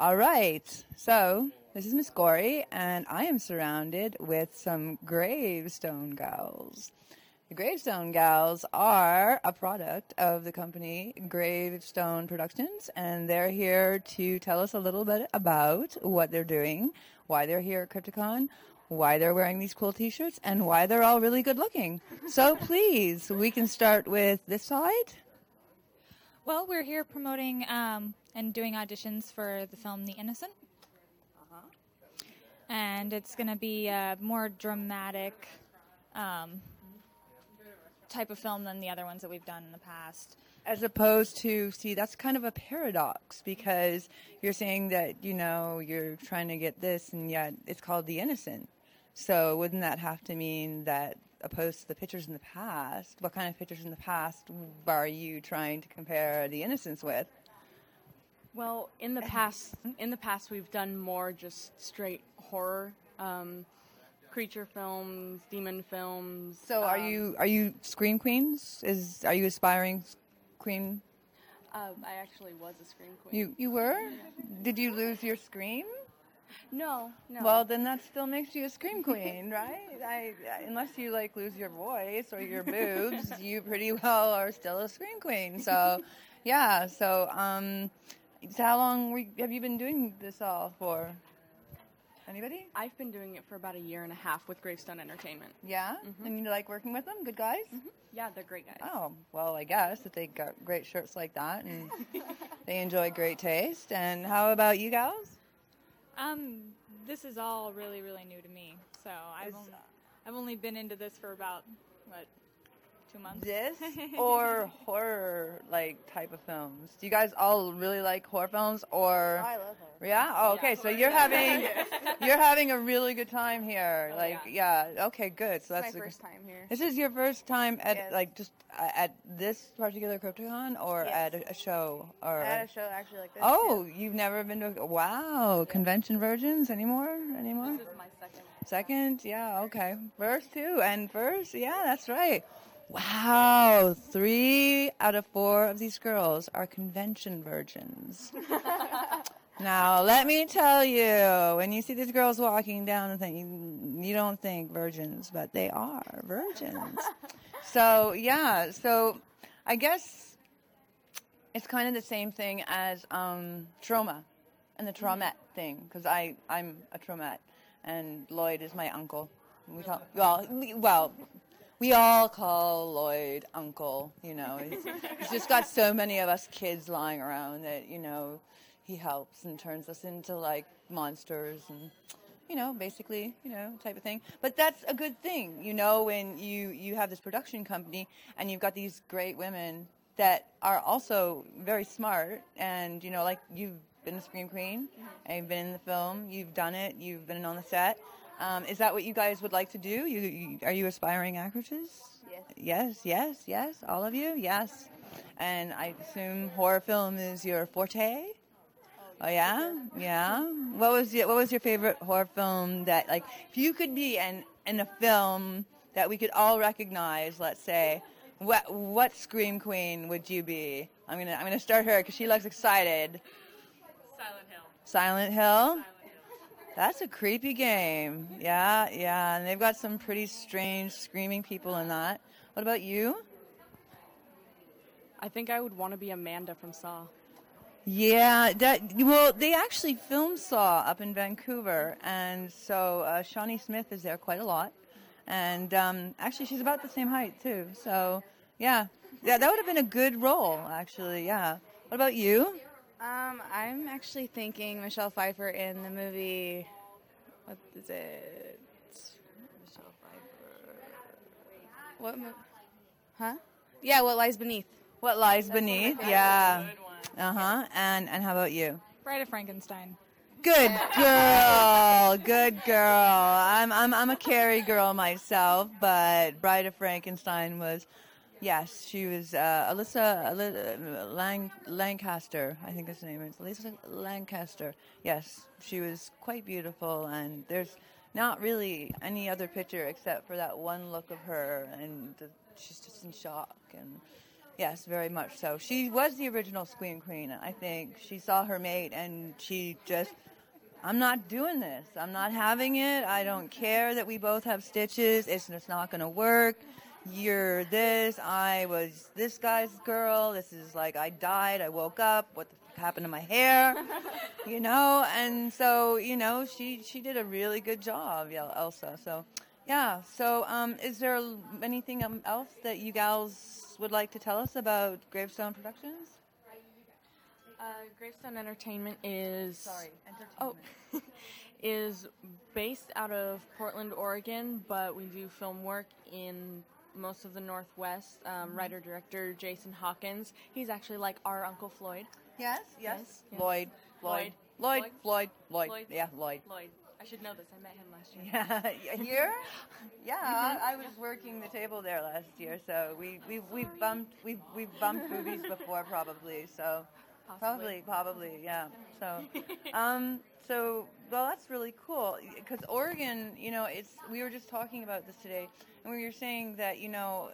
All right. So this is Miss Gory, and I am surrounded with some gravestone gals. The Gravestone Gals are a product of the company Gravestone Productions, and they're here to tell us a little bit about what they're doing, why they're here at Crypticon, why they're wearing these cool t-shirts, and why they're all really good looking. So please, we can start with this side. Well, we're here promoting um, and doing auditions for the film The Innocent. And it's going to be a more dramatic um, type of film than the other ones that we've done in the past. As opposed to, see, that's kind of a paradox because you're saying that, you know, you're trying to get this and yet it's called The Innocent. So wouldn't that have to mean that opposed to the pictures in the past, what kind of pictures in the past are you trying to compare The innocence with? Well, in the past, in the past, we've done more just straight horror, um, creature films, demon films. So are um, you are you scream queens? Is are you aspiring scream? Uh, I actually was a scream queen. You you were? Did you lose your scream? No, no. Well, then that still makes you a scream queen, right? I, I, unless you like lose your voice or your boobs, you pretty well are still a scream queen. So, yeah. So, um, so how long you, have you been doing this all for? Anybody? I've been doing it for about a year and a half with Gravestone Entertainment. Yeah. And you like working with them? Good guys. Yeah, they're great guys. Oh well, I guess if they got great shirts like that and they enjoy great taste. And how about you gals? Um, this is all really, really new to me. So I've, only, I've only been into this for about, what, two months? This or horror like type of films? Do you guys all really like horror films or? I love her. Yeah. Oh, okay. So you're having you're having a really good time here. Like, yeah. Okay. Good. So It's that's my a- first time here. This is your first time at Yes. like just uh, at this particular Crypticon or Yes. at a, a show or? at a show actually like this. Oh, you've never been to a wow convention virgins anymore anymore? This is my second. Second, yeah, okay. First too, and first, yeah, that's right. Wow, three out of four of these girls are convention virgins. now, let me tell you, when you see these girls walking down the thing, you, you don't think virgins, but they are virgins. so, yeah, so I guess it's kind of the same thing as um, Troma and the Tromette thing, because I I'm a Tromette, and Lloyd is my uncle. We call well, well, we all call Lloyd uncle. You know, he's, he's just got so many of us kids lying around that you know he helps and turns us into like monsters and you know, basically, you know, type of thing. But that's a good thing, you know, when you you have this production company and you've got these great women that are also very smart and you know, like you've been a scream queen and you've been in the film, you've done it, you've been on the set. Um, is that what you guys would like to do? You, you are you aspiring actresses? Yes. Yes, yes, yes. All of you, yes. And I assume horror film is your forte. Oh yeah, yeah. What was your What was your favorite horror film that like if you could be in in a film that we could all recognize? Let's say, what what scream queen would you be? I'm gonna I'm gonna start her because she looks excited. Silent Hill. Silent Hill. That's a creepy game. Yeah, yeah. And they've got some pretty strange screaming people in that. What about you? I think I would want to be Amanda from Saw. Yeah, that well, they actually filmed Saw up in Vancouver, and so uh, Shawnee Smith is there quite a lot, and um, actually she's about the same height too. So yeah, yeah, that would have been a good role actually. Yeah. What about you? Um, I'm actually thinking Michelle Pfeiffer in the movie. What is it? Michelle Pfeiffer. What? Mo- huh? Yeah. What lies beneath? What lies beneath? Yeah. Uh huh. And and how about you? Bride of Frankenstein. Good girl, good girl. I'm I'm I'm a Carrie girl myself, but Bride of Frankenstein was, yes, she was uh, Alyssa Aly- Lang, Lancaster. I think his name is Alyssa Lancaster. Yes, she was quite beautiful, and there's not really any other picture except for that one look of her, and the, she's just in shock and. Yes, very much so. She was the original Squeam Queen. I think she saw her mate and she just, I'm not doing this. I'm not having it. I don't care that we both have stitches. It's just not going to work. You're this. I was this guy's girl. This is like I died. I woke up. What the fuck happened to my hair? you know. And so you know, she she did a really good job, yeah, Elsa. So yeah. So um, is there anything um, else that you gals would like to tell us about Gravestone Productions? Uh, Gravestone Entertainment is Sorry, Oh, is based out of Portland, Oregon, but we do film work in most of the Northwest. Um, Writer director Jason Hawkins. He's actually like our Uncle Floyd. Yes, yes. Yes. Lloyd, Lloyd, Lloyd. Lloyd, Lloyd, Lloyd. Lloyd. Yeah, Lloyd. Lloyd. I should know this. I met him last year. Yeah, here? Yeah, I, I was working the table there last year, so we we we bumped we we bumped movies before probably. So Possibly. probably yeah. So um so well that's really cool because Oregon, you know, it's we were just talking about this today, and we were saying that you know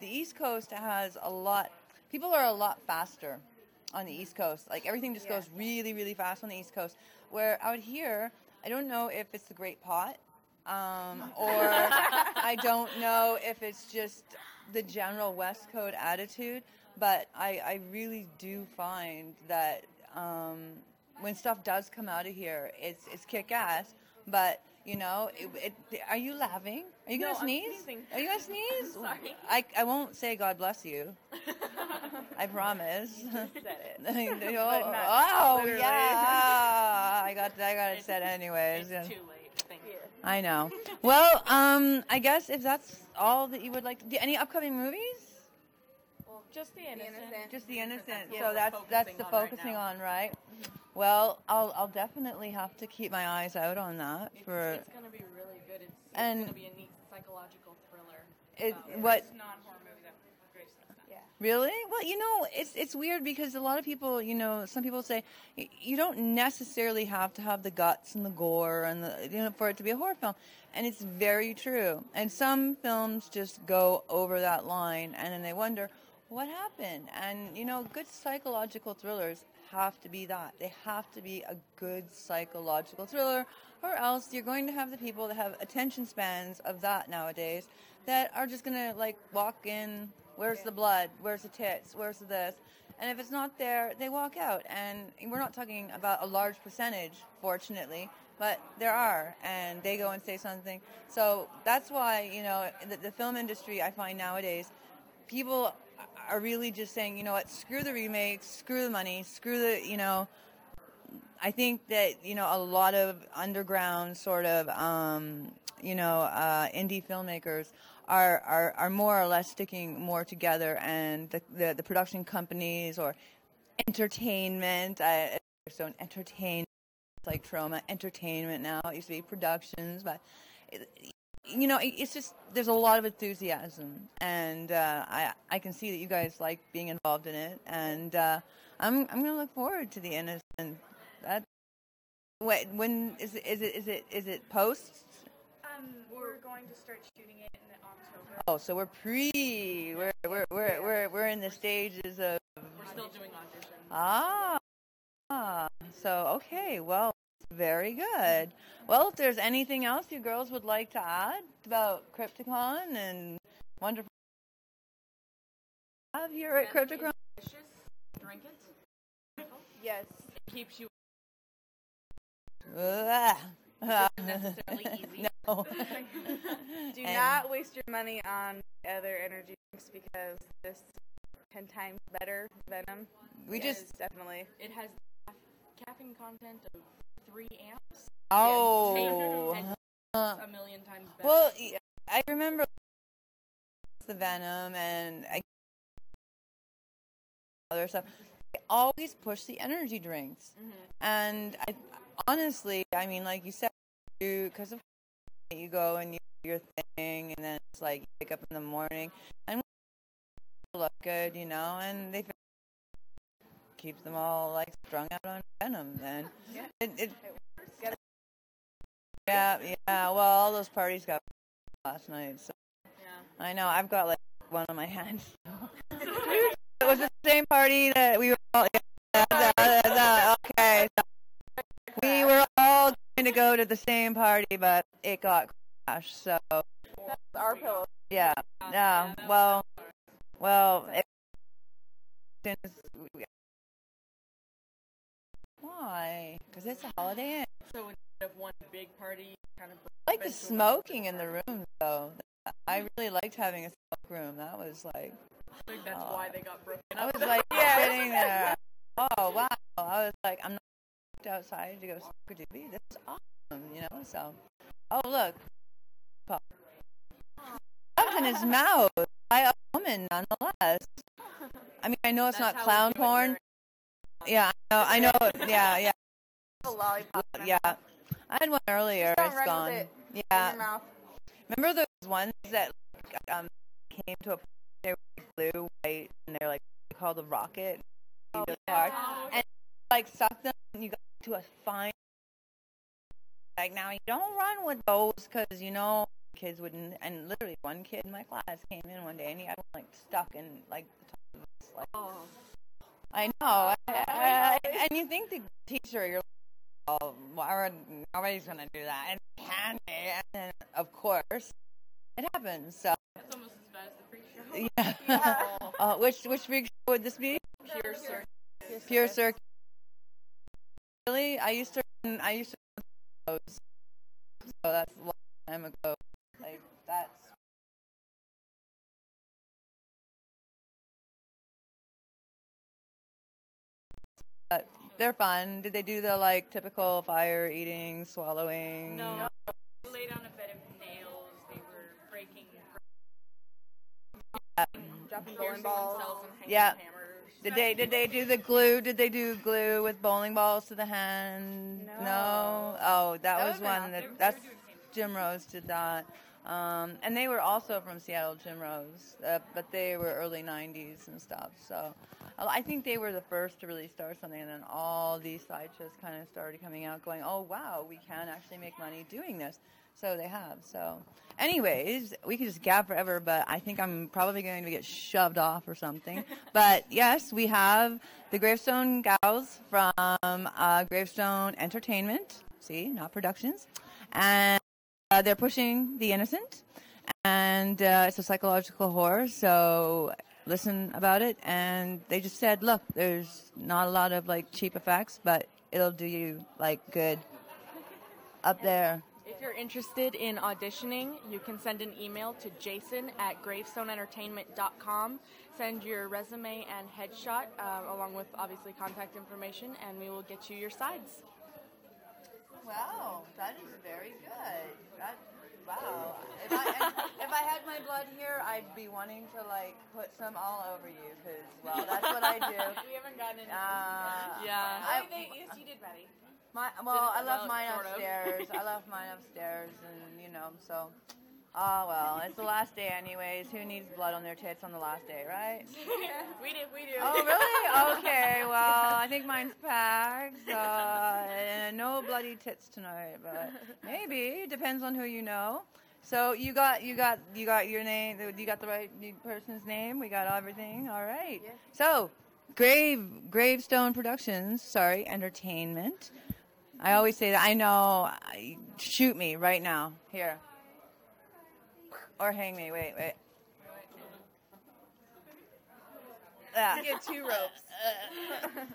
the East Coast has a lot. People are a lot faster on the East Coast. Like everything just Yeah. goes really, really fast on the East Coast. Where out here, I don't know if it's the Great Pot, um, or I don't know if it's just the general West Coast attitude. But I, I really do find that um, when stuff does come out of here, it's it's kick ass. But you know, it, it, are you laughing? Are you No, gonna sneeze? Are you gonna sneeze? Sorry. I, I won't say God bless you. I promise. said it. oh, oh, yeah. I got I got it said anyways. It's too late. Thank you. I know. Well, um, I guess if that's all that you would like to do, any upcoming movies? Just the innocent. Innocent. Just the innocent. what so we're that's that's the on focusing now. on, right? Well, I'll I'll definitely have to keep my eyes out on that It's, for it's gonna be really good. It's, it's And- gonna be a neat psychological thriller. it. about What this non-horror movie that Graceland's done. Yeah. Really? Well, you know, it's it's weird because a lot of people, you know, some people say you don't necessarily have to have the guts and the gore and the you know for it to be a horror film, and it's very true. And some films just go over that line, and then they wonder what happened. And you know, good psychological thrillers have to be that. They have to be a good psychological thriller, or else you're going to have the people that have attention spans of that nowadays that are just gonna like walk in Where's the blood? Where's the tits? Where's the this? And if it's not there, they walk out. And we're not talking about a large percentage, fortunately, but there are, and they go and say something. So that's why, you know, the, the film industry, I find nowadays, people are really just saying, you know what, screw the remakes, screw the money, screw the, you know, I think that you know a lot of underground sort of um, you know uh, indie filmmakers are, are are more or less sticking more together, and the the, the production companies or entertainment. Uh, so entertain it's like Troma entertainment now. It used to be productions, but. You know, it's just there's a lot of enthusiasm, and uh, I I can see that you guys like being involved in it, and uh, I'm I'm gonna look forward to the innocent. That wait, when is it is it is it is it post? Um, we're going to start shooting it in October. Oh, so we're pre. We're we're we're we're, we're in the stages of We're still doing auditions. ah. ah. So okay, well, very good. Well, if there's anything else you girls would like to add about Crypticon and wonderful have here at Crypticon. Delicious. Drink it. Yes. It keeps you. Ugh. necessarily easy. no. Do And- not waste your money on other energy drinks because this is ten times better than Venom. We just definitely It has caffeine content of three amps. oh. And Uh, a million times better. well, y- I remember the Venom and I, other stuff. They always push the energy drinks, and I honestly, I mean, like you said, because of you go and you do your thing, and then it's like you wake up in the morning and look good, you know, and they keeps them all like strung out on venom. And Yeah. it, it yeah, yeah. Well, all those parties got last night, so yeah. I know I've got like one on my hand. it was the same party that we were all. Yeah, okay, so we were all going to go to the same party, but it got crashed. So Our pillow. yeah, yeah. Well, well. It, why? Because it's a holiday Inn. So instead of one big party, kind of. I like the smoking in the room, though. I really liked having a smoke room. That was like, I think that's why they got broken I was like yeah. sitting there. Oh wow! I was like, I'm not outside to go smoke a doobie. This is awesome, you know. So, oh look. Stuff in his mouth by a woman, nonetheless. I mean, I know it's That's not clown we do it porn. Yeah, I know. I know. Yeah, yeah, A lollipop. yeah. I had one earlier. It's gone. it Yeah. Remember those ones that um, came to a they were blue, white, and they're like called the rocket. Go hard. And like suck them, and you got to a fine. Like now, you don't run with those because you know kids wouldn't. And literally, one kid in my class came in one day and he had one like stuck in like the top of his like. Oh. I know, I- I- and you think the teacher, you're like, oh, why would nobody's gonna do that? And candy, and then of course, it happens. So It's almost as bad as the freak show. yeah. uh, which which freak show would this be? Pure circus. Pure Circus. Really, I used to I used to those. So that's a long time ago. They're fun. Did they do the like typical fire eating, swallowing? No, they laid on a bed of nails. They were breaking. Yeah. Dropping bowling balls. And Yeah. hammers. Did they did they do the glue? Did they do glue with bowling balls to the hand? No. Oh, that, That was one that that's Jim Rose did that. Um, and they were also from Seattle, Jim Rose, uh, but they were early '90s and stuff. So I think they were the first to really start something, and then all these sideshows kind of started coming out, going, "Oh wow, we can actually make money doing this." So they have. So, anyways, we could just gab forever, but I think I'm probably going to get shoved off or something. but yes, we have the Gravestone gals from uh, Gravestone Entertainment. See, not productions, and uh, they're pushing the innocent, and uh, it's a psychological horror. So listen about it, and they just said, look, there's not a lot of like cheap effects, but it'll do you like good up there. If you're interested in auditioning, you can send an email to jason at gravestoneentertainment.com. Send your resume and headshot, uh, along with obviously contact information, and we will get you your sides. Wow, that is very good. That, wow. If I, if I had my blood here, I'd be wanting to like put some all over you because well, that's what I do. We haven't gotten into Uh, Yeah. I, yes, you did, Betty. my, well, I Did it left well, mine upstairs. I left mine upstairs, and you know, so. Oh well, it's the last day anyways. Who needs blood on their tits on the last day, right? Yeah, we do, we do. Oh really? Okay. Well, I think mine's packed. And no bloody tits tonight, but maybe depends on who you know. So you got you got you got your name. You got the right person's name. We got everything. All right. So Grave Gravestone Productions. Sorry, Entertainment. I always say that. I know. I- Shoot me right now. Here. Or hang me. Wait, wait. Yeah Get two ropes.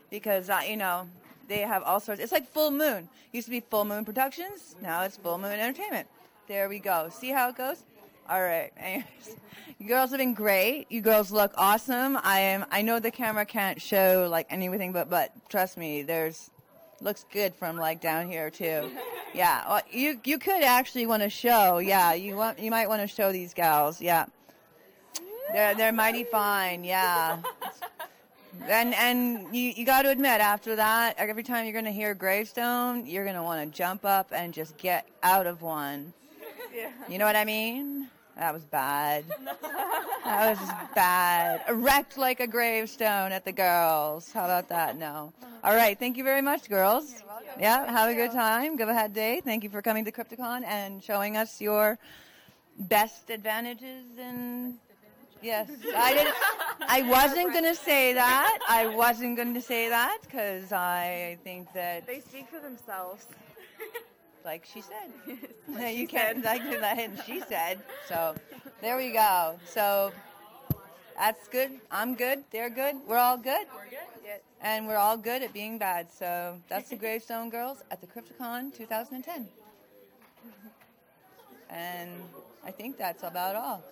because you know they have all sorts. It's like Full Moon. Used to be Full Moon Productions. Now it's Full Moon Entertainment. There we go. See how it goes. All right. Anyways, you girls have been great. You girls look awesome. I am. I know the camera can't show like anything, but but trust me, there's looks good from like down here too. Yeah. Well, you you could actually want to show. Yeah. You want you might want to show these gals. Yeah. They're they're mighty fine. Yeah. And and you, you got to admit, after that, every time you're going to hear gravestone, you're going to want to jump up and just get out of one. Yeah. You know what I mean? That was bad. That was just bad. Erect like a gravestone at the girls. How about that? No. All right. Thank you very much, girls. Yeah. Have a good time. Go ahead, day. Thank you for coming to Crypticon and showing us your best advantages and Yes, I didn't. I wasn't going to say that. I wasn't going to say that because I think that, They speak for themselves. like she said, No, you can't like that. And she said. So there we go. So that's good. I'm good. They're good. We're all good. We're good. And we're all good at being bad. So that's the Gravestone Girls at the Crypticon 2010. And I think that's about all.